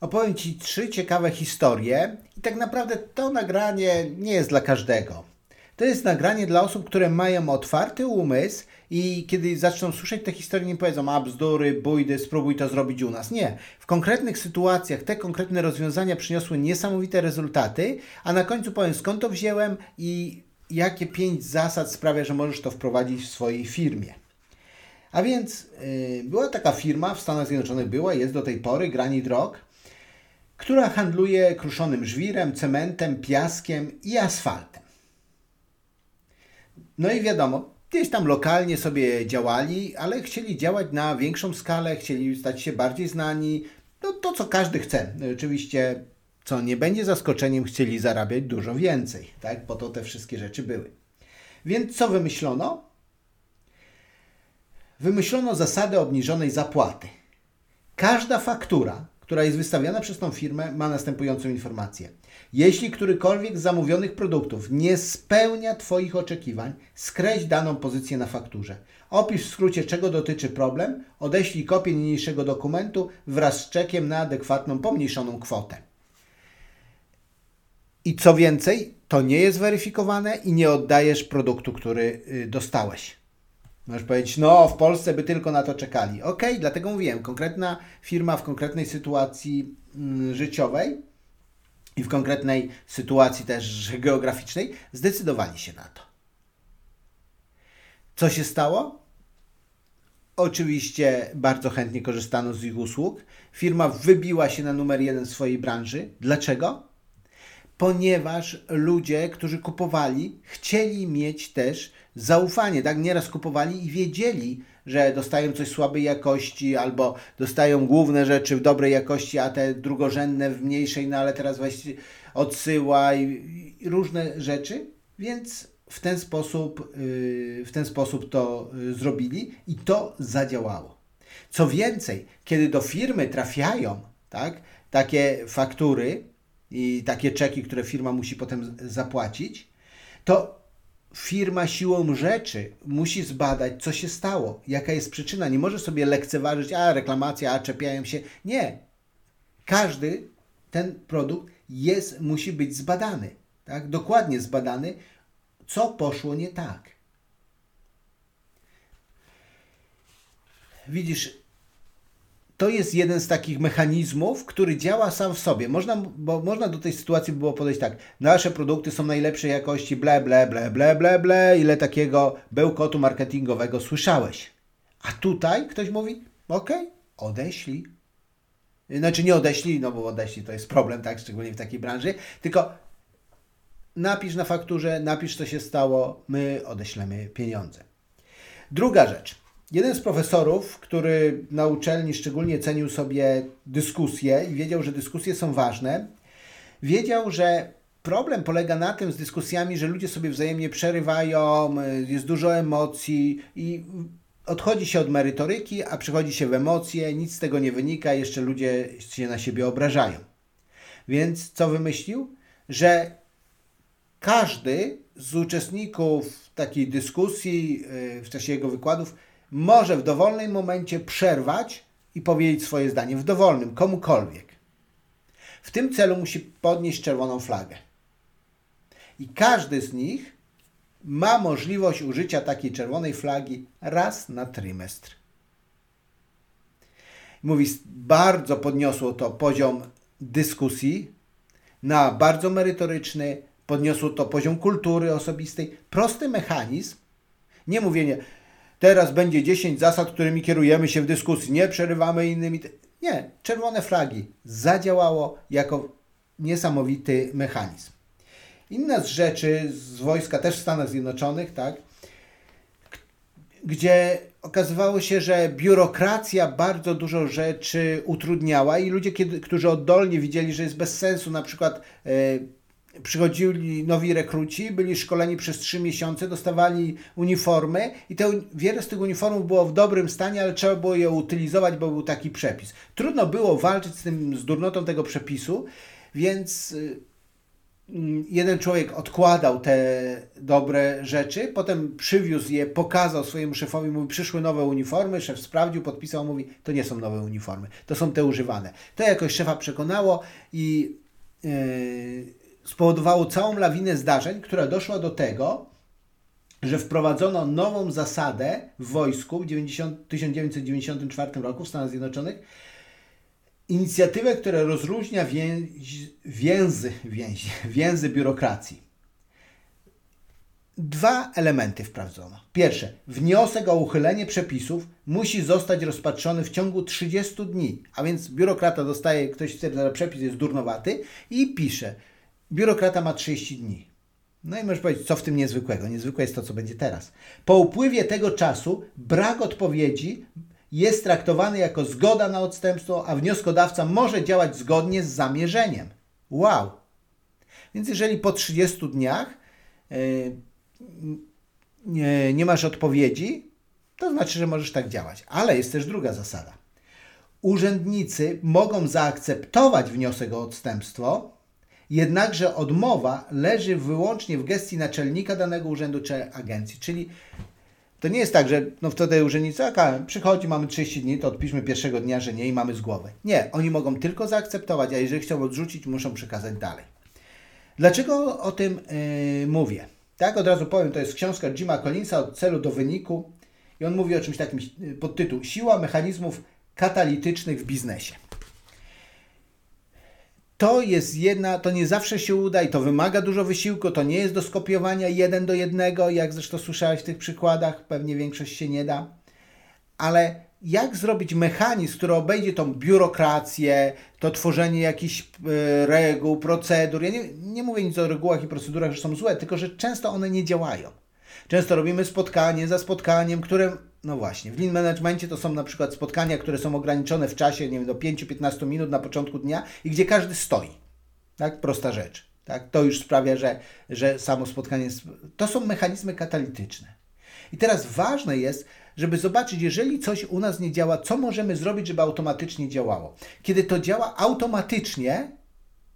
Opowiem Ci trzy ciekawe historie i tak naprawdę to nagranie nie jest dla każdego. To jest nagranie dla osób, które mają otwarty umysł i kiedy zaczną słyszeć te historie, nie powiedzą, a bzdury, bójdy, spróbuj to zrobić u nas. Nie. W konkretnych sytuacjach te konkretne rozwiązania przyniosły niesamowite rezultaty, a na końcu powiem, skąd to wziąłem i jakie pięć zasad sprawia, że możesz to wprowadzić w swojej firmie. A więc yy, była taka firma w Stanach Zjednoczonych, była, jest do tej pory, Granite Rock, która handluje kruszonym żwirem, cementem, piaskiem i asfaltem. No i wiadomo, gdzieś tam lokalnie sobie działali, ale chcieli działać na większą skalę, chcieli stać się bardziej znani. No to, co każdy chce. Oczywiście, co nie będzie zaskoczeniem, chcieli zarabiać dużo więcej. Tak? Po to te wszystkie rzeczy były. Więc co wymyślono? Wymyślono zasadę obniżonej zapłaty. Każda faktura, która jest wystawiana przez tą firmę, ma następującą informację. Jeśli którykolwiek z zamówionych produktów nie spełnia Twoich oczekiwań, skreś daną pozycję na fakturze. Opisz w skrócie, czego dotyczy problem, odeślij kopię niniejszego dokumentu wraz z czekiem na adekwatną, pomniejszoną kwotę. I co więcej, to nie jest weryfikowane i nie oddajesz produktu, który y, dostałeś. Możesz powiedzieć, no w Polsce by tylko na to czekali. Ok, dlatego mówiłem, konkretna firma w konkretnej sytuacji mm, życiowej i w konkretnej sytuacji też geograficznej zdecydowali się na to. Co się stało? Oczywiście bardzo chętnie korzystano z ich usług. Firma wybiła się na numer jeden w swojej branży. Dlaczego? Ponieważ ludzie, którzy kupowali, chcieli mieć też zaufanie, tak? Nieraz kupowali i wiedzieli, że dostają coś słabej jakości albo dostają główne rzeczy w dobrej jakości, a te drugorzędne w mniejszej, no ale teraz weź odsyła i, i różne rzeczy, więc w ten sposób, yy, w ten sposób to yy, zrobili i to zadziałało. Co więcej, kiedy do firmy trafiają tak, takie faktury i takie czeki, które firma musi potem zapłacić, to firma siłą rzeczy musi zbadać, co się stało, jaka jest przyczyna. Nie może sobie lekceważyć, a reklamacja, a czepiają się. Nie. Każdy ten produkt jest, musi być zbadany. Tak? Dokładnie zbadany, co poszło nie tak. Widzisz, to jest jeden z takich mechanizmów, który działa sam w sobie. Można, bo można do tej sytuacji było podejść tak. Nasze produkty są najlepszej jakości, ble, ble, ble, ble, ble, ble. Ile takiego bełkotu marketingowego słyszałeś? A tutaj ktoś mówi, ok, odeślij. Znaczy nie odeślij, no bo odeślij to jest problem, tak, szczególnie w takiej branży, tylko napisz na fakturze, napisz co się stało, my odeślemy pieniądze. Druga rzecz. Jeden z profesorów, który na uczelni szczególnie cenił sobie dyskusje i wiedział, że dyskusje są ważne, wiedział, że problem polega na tym z dyskusjami, że ludzie sobie wzajemnie przerywają, jest dużo emocji i odchodzi się od merytoryki, a przychodzi się w emocje, nic z tego nie wynika, jeszcze ludzie się na siebie obrażają. Więc co wymyślił? Że każdy z uczestników takiej dyskusji y, w czasie jego wykładów może w dowolnym momencie przerwać i powiedzieć swoje zdanie, w dowolnym, komukolwiek. W tym celu musi podnieść czerwoną flagę. I każdy z nich ma możliwość użycia takiej czerwonej flagi raz na trymestr. Mówi, bardzo podniosło to poziom dyskusji na bardzo merytoryczny, podniosło to poziom kultury osobistej. Prosty mechanizm, nie mówienie, teraz będzie 10 zasad, którymi kierujemy się w dyskusji, nie przerywamy innymi. Nie, czerwone flagi zadziałało jako niesamowity mechanizm. Inna z rzeczy z wojska też w Stanach Zjednoczonych, tak, gdzie okazywało się, że biurokracja bardzo dużo rzeczy utrudniała i ludzie, kiedy, którzy oddolnie widzieli, że jest bez sensu, na przykład e, przychodzili nowi rekruci, byli szkoleni przez trzy miesiące, dostawali uniformy i te, wiele z tych uniformów było w dobrym stanie, ale trzeba było je utylizować, bo był taki przepis. Trudno było walczyć z tym, z durnotą tego przepisu, więc y, mm, jeden człowiek odkładał te dobre rzeczy, potem przywiózł je, pokazał swojemu szefowi, mówi, przyszły nowe uniformy, szef sprawdził, podpisał, mówi, to nie są nowe uniformy, to są te używane. To jakoś szefa przekonało i yy, spowodowało całą lawinę zdarzeń, która doszła do tego, że wprowadzono nową zasadę w wojsku w 90, 1994 roku w Stanach Zjednoczonych, inicjatywę, która rozluźnia więź, więzy, więzy biurokracji. Dwa elementy wprowadzono. Pierwsze, wniosek o uchylenie przepisów musi zostać rozpatrzony w ciągu 30 dni, a więc biurokrata dostaje, ktoś stwierdza, że przepis jest durnowaty i pisze, biurokrata ma 30 dni. No i możesz powiedzieć, co w tym niezwykłego? Niezwykłe jest to, co będzie teraz. Po upływie tego czasu brak odpowiedzi jest traktowany jako zgoda na odstępstwo, a wnioskodawca może działać zgodnie z zamierzeniem. Wow! Więc jeżeli po 30 dniach yy, nie, nie masz odpowiedzi, to znaczy, że możesz tak działać. Ale jest też druga zasada. Urzędnicy mogą zaakceptować wniosek o odstępstwo, jednakże odmowa leży wyłącznie w gestii naczelnika danego urzędu czy agencji. Czyli to nie jest tak, że no wtedy urzędnicy, przychodzi, mamy 30 dni, to odpiszmy pierwszego dnia, że nie i mamy z głowy. Nie, oni mogą tylko zaakceptować, a jeżeli chcą odrzucić, muszą przekazać dalej. Dlaczego o tym yy, mówię? Tak, od razu powiem, to jest książka Jima Collinsa od celu do wyniku i on mówi o czymś takim y, pod tytuł Siła mechanizmów katalitycznych w biznesie. To jest jedna, to nie zawsze się uda i to wymaga dużo wysiłku, to nie jest do skopiowania jeden do jednego, jak zresztą słyszałeś w tych przykładach, pewnie większość się nie da, ale jak zrobić mechanizm, który obejdzie tą biurokrację, to tworzenie jakichś e, reguł, procedur. Ja nie, nie mówię nic o regułach i procedurach, że są złe, tylko że często one nie działają. Często robimy spotkanie za spotkaniem, które, no właśnie, w lean managementie to są na przykład spotkania, które są ograniczone w czasie, nie wiem, do 5-15 minut na początku dnia i gdzie każdy stoi. Tak, prosta rzecz. Tak? To już sprawia, że, że samo spotkanie jest... To są mechanizmy katalityczne. I teraz ważne jest, żeby zobaczyć, jeżeli coś u nas nie działa, co możemy zrobić, żeby automatycznie działało. Kiedy to działa automatycznie,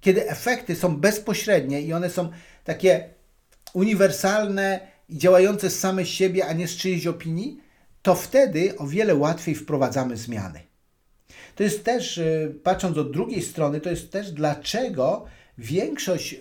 kiedy efekty są bezpośrednie i one są takie uniwersalne i działające z same siebie, a nie z czyjejś opinii, to wtedy o wiele łatwiej wprowadzamy zmiany. To jest też, y, patrząc od drugiej strony, to jest też dlaczego większość yy,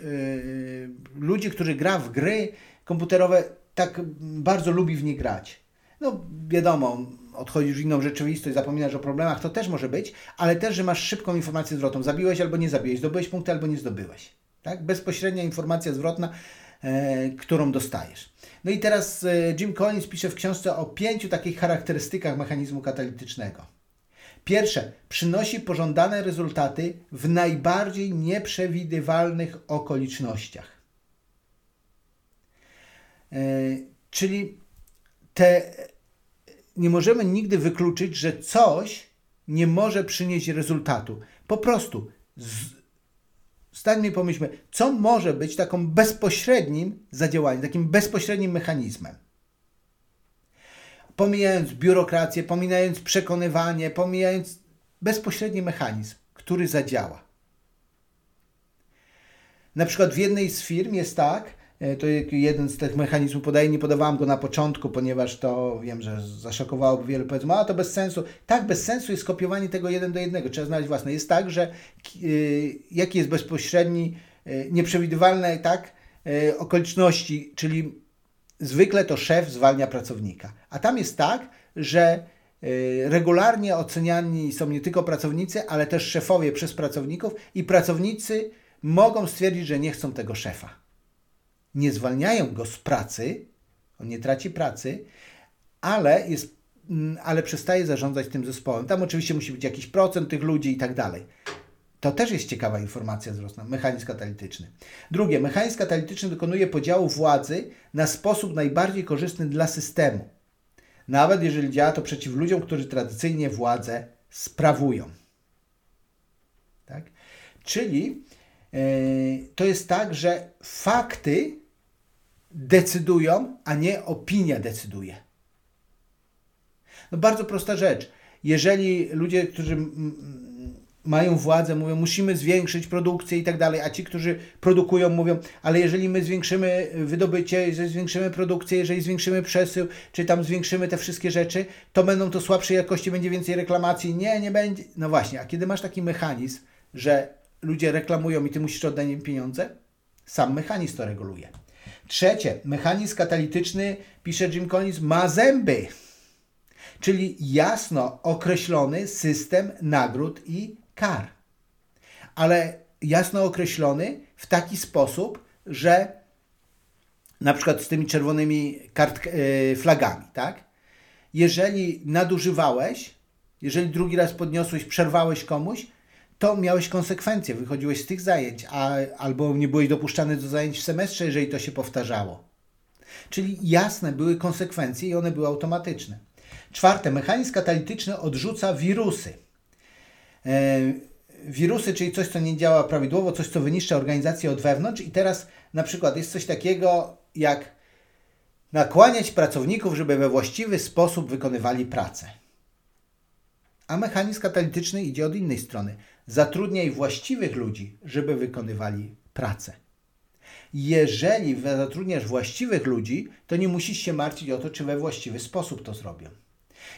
ludzi, którzy gra w gry komputerowe, tak bardzo lubi w nie grać no wiadomo, odchodzisz w inną rzeczywistość, zapominasz o problemach, to też może być, ale też, że masz szybką informację zwrotną. Zabiłeś albo nie zabiłeś, zdobyłeś punkty albo nie zdobyłeś. Tak? Bezpośrednia informacja zwrotna, którą dostajesz. No i teraz e, Jim Collins pisze w książce o pięciu takich charakterystykach mechanizmu katalitycznego. Pierwsze, przynosi pożądane rezultaty w najbardziej nieprzewidywalnych okolicznościach. E, czyli te nie możemy nigdy wykluczyć, że coś nie może przynieść rezultatu. Po prostu z, stańmy i pomyślmy, co może być taką bezpośrednim zadziałaniem, takim bezpośrednim mechanizmem. Pomijając biurokrację, pomijając przekonywanie, pomijając bezpośredni mechanizm, który zadziała. Na przykład w jednej z firm jest tak, to jeden z tych mechanizmów podaję, nie podawałem go na początku, ponieważ to wiem, że zaszokowałoby wielu, powiedzmy, a to bez sensu. Tak, bez sensu jest kopiowanie tego jeden do jednego, trzeba znaleźć własne. Jest tak, że y, jaki jest bezpośredni, y, nieprzewidywalne tak, y, okoliczności, czyli zwykle to szef zwalnia pracownika. A tam jest tak, że regularnie oceniani są nie tylko pracownicy, ale też szefowie przez pracowników i pracownicy mogą stwierdzić, że nie chcą tego szefa nie zwalniają go z pracy, on nie traci pracy, ale, jest, mm, ale przestaje zarządzać tym zespołem. Tam oczywiście musi być jakiś procent tych ludzi i tak dalej. To też jest ciekawa informacja zwrotna, mechanizm katalityczny. Drugie, mechanizm katalityczny dokonuje podziału władzy na sposób najbardziej korzystny dla systemu. Nawet jeżeli działa to przeciw ludziom, którzy tradycyjnie władzę sprawują. Tak? Czyli yy, to jest tak, że fakty decydują, a nie opinia decyduje. No bardzo prosta rzecz. Jeżeli ludzie, którzy mają władzę, mówią, musimy zwiększyć produkcję i tak dalej, a ci, którzy produkują, mówią, ale jeżeli my zwiększymy wydobycie, jeżeli zwiększymy produkcję, jeżeli zwiększymy przesył, czy tam zwiększymy te wszystkie rzeczy, to będą to słabszej jakości, będzie więcej reklamacji. Nie, nie będzie. No właśnie, a kiedy masz taki mechanizm, że ludzie reklamują i ty musisz oddać im pieniądze, sam mechanizm to reguluje. Trzecie, mechanizm katalityczny, pisze Jim Collins, ma zęby, czyli jasno określony system nagród i kar. Ale jasno określony w taki sposób, że na przykład z tymi czerwonymi kart, yy, flagami, tak? Jeżeli nadużywałeś, jeżeli drugi raz podniosłeś, przerwałeś komuś, to miałeś konsekwencje, wychodziłeś z tych zajęć, a, albo nie byłeś dopuszczany do zajęć w semestrze, jeżeli to się powtarzało. Czyli jasne były konsekwencje i one były automatyczne. Czwarte, mechanizm katalityczny odrzuca wirusy. E, wirusy, czyli coś, co nie działa prawidłowo, coś, co wyniszcza organizację od wewnątrz. I teraz na przykład jest coś takiego jak nakłaniać pracowników, żeby we właściwy sposób wykonywali pracę. A mechanizm katalityczny idzie od innej strony. Zatrudniaj właściwych ludzi, żeby wykonywali pracę. Jeżeli zatrudniasz właściwych ludzi, to nie musisz się martwić o to, czy we właściwy sposób to zrobią.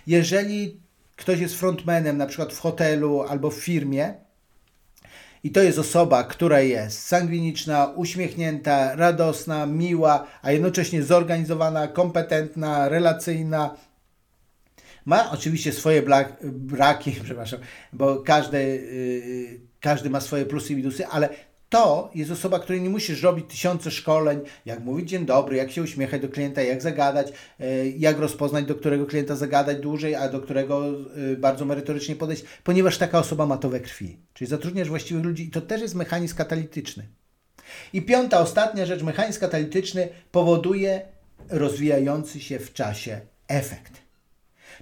Jeżeli ktoś jest frontmanem, na przykład w hotelu albo w firmie, i to jest osoba, która jest sangwiniczna, uśmiechnięta, radosna, miła, a jednocześnie zorganizowana, kompetentna, relacyjna. Ma oczywiście swoje braki, przepraszam, bo każdy, każdy ma swoje plusy i minusy, ale to jest osoba, której nie musisz robić tysiące szkoleń, jak mówić dzień dobry, jak się uśmiechać do klienta, jak zagadać, e, jak rozpoznać, do którego klienta zagadać dłużej, a do którego e, bardzo merytorycznie podejść, ponieważ taka osoba ma to we krwi. Czyli zatrudniasz właściwych ludzi i to też jest mechanizm katalityczny. I piąta, ostatnia rzecz, mechanizm katalityczny powoduje rozwijający się w czasie efekt.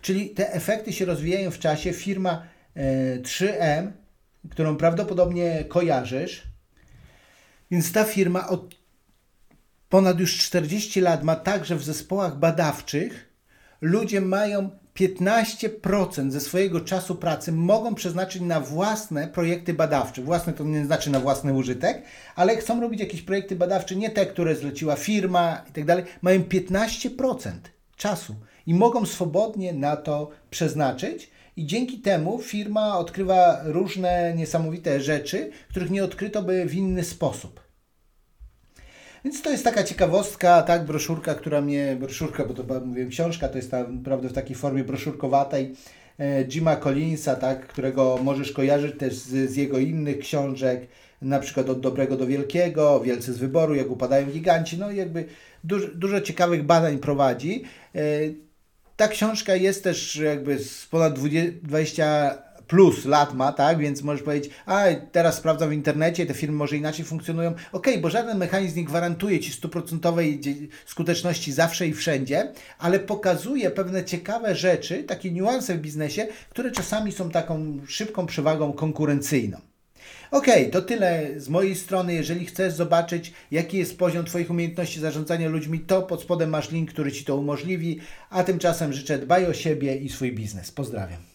Czyli te efekty się rozwijają w czasie. Firma 3M, e, którą prawdopodobnie kojarzysz, więc ta firma od ponad już 40 lat ma tak, że w zespołach badawczych ludzie mają 15% ze swojego czasu pracy mogą przeznaczyć na własne projekty badawcze. Własne to nie znaczy na własny użytek, ale chcą robić jakieś projekty badawcze, nie te, które zleciła firma i tak dalej. Mają 15% czasu i mogą swobodnie na to przeznaczyć. I dzięki temu firma odkrywa różne niesamowite rzeczy, których nie odkryto by w inny sposób. Więc to jest taka ciekawostka, tak, broszurka, która mnie, broszurka, bo to mówię, książka, to jest naprawdę w takiej formie broszurkowatej e, Jima Collinsa, tak, którego możesz kojarzyć też z, z jego innych książek, na przykład od dobrego do wielkiego, Wielcy z wyboru, jak upadają giganci, no jakby dużo, dużo ciekawych badań prowadzi. E, ta książka jest też jakby z ponad 20 plus lat ma, tak? Więc możesz powiedzieć, a teraz sprawdzam w internecie, te firmy może inaczej funkcjonują. Ok, bo żaden mechanizm nie gwarantuje Ci stuprocentowej skuteczności zawsze i wszędzie, ale pokazuje pewne ciekawe rzeczy, takie niuanse w biznesie, które czasami są taką szybką przewagą konkurencyjną. Ok, to tyle z mojej strony. Jeżeli chcesz zobaczyć, jaki jest poziom Twoich umiejętności zarządzania ludźmi, to pod spodem masz link, który Ci to umożliwi. A tymczasem życzę dbaj o siebie i swój biznes. Pozdrawiam.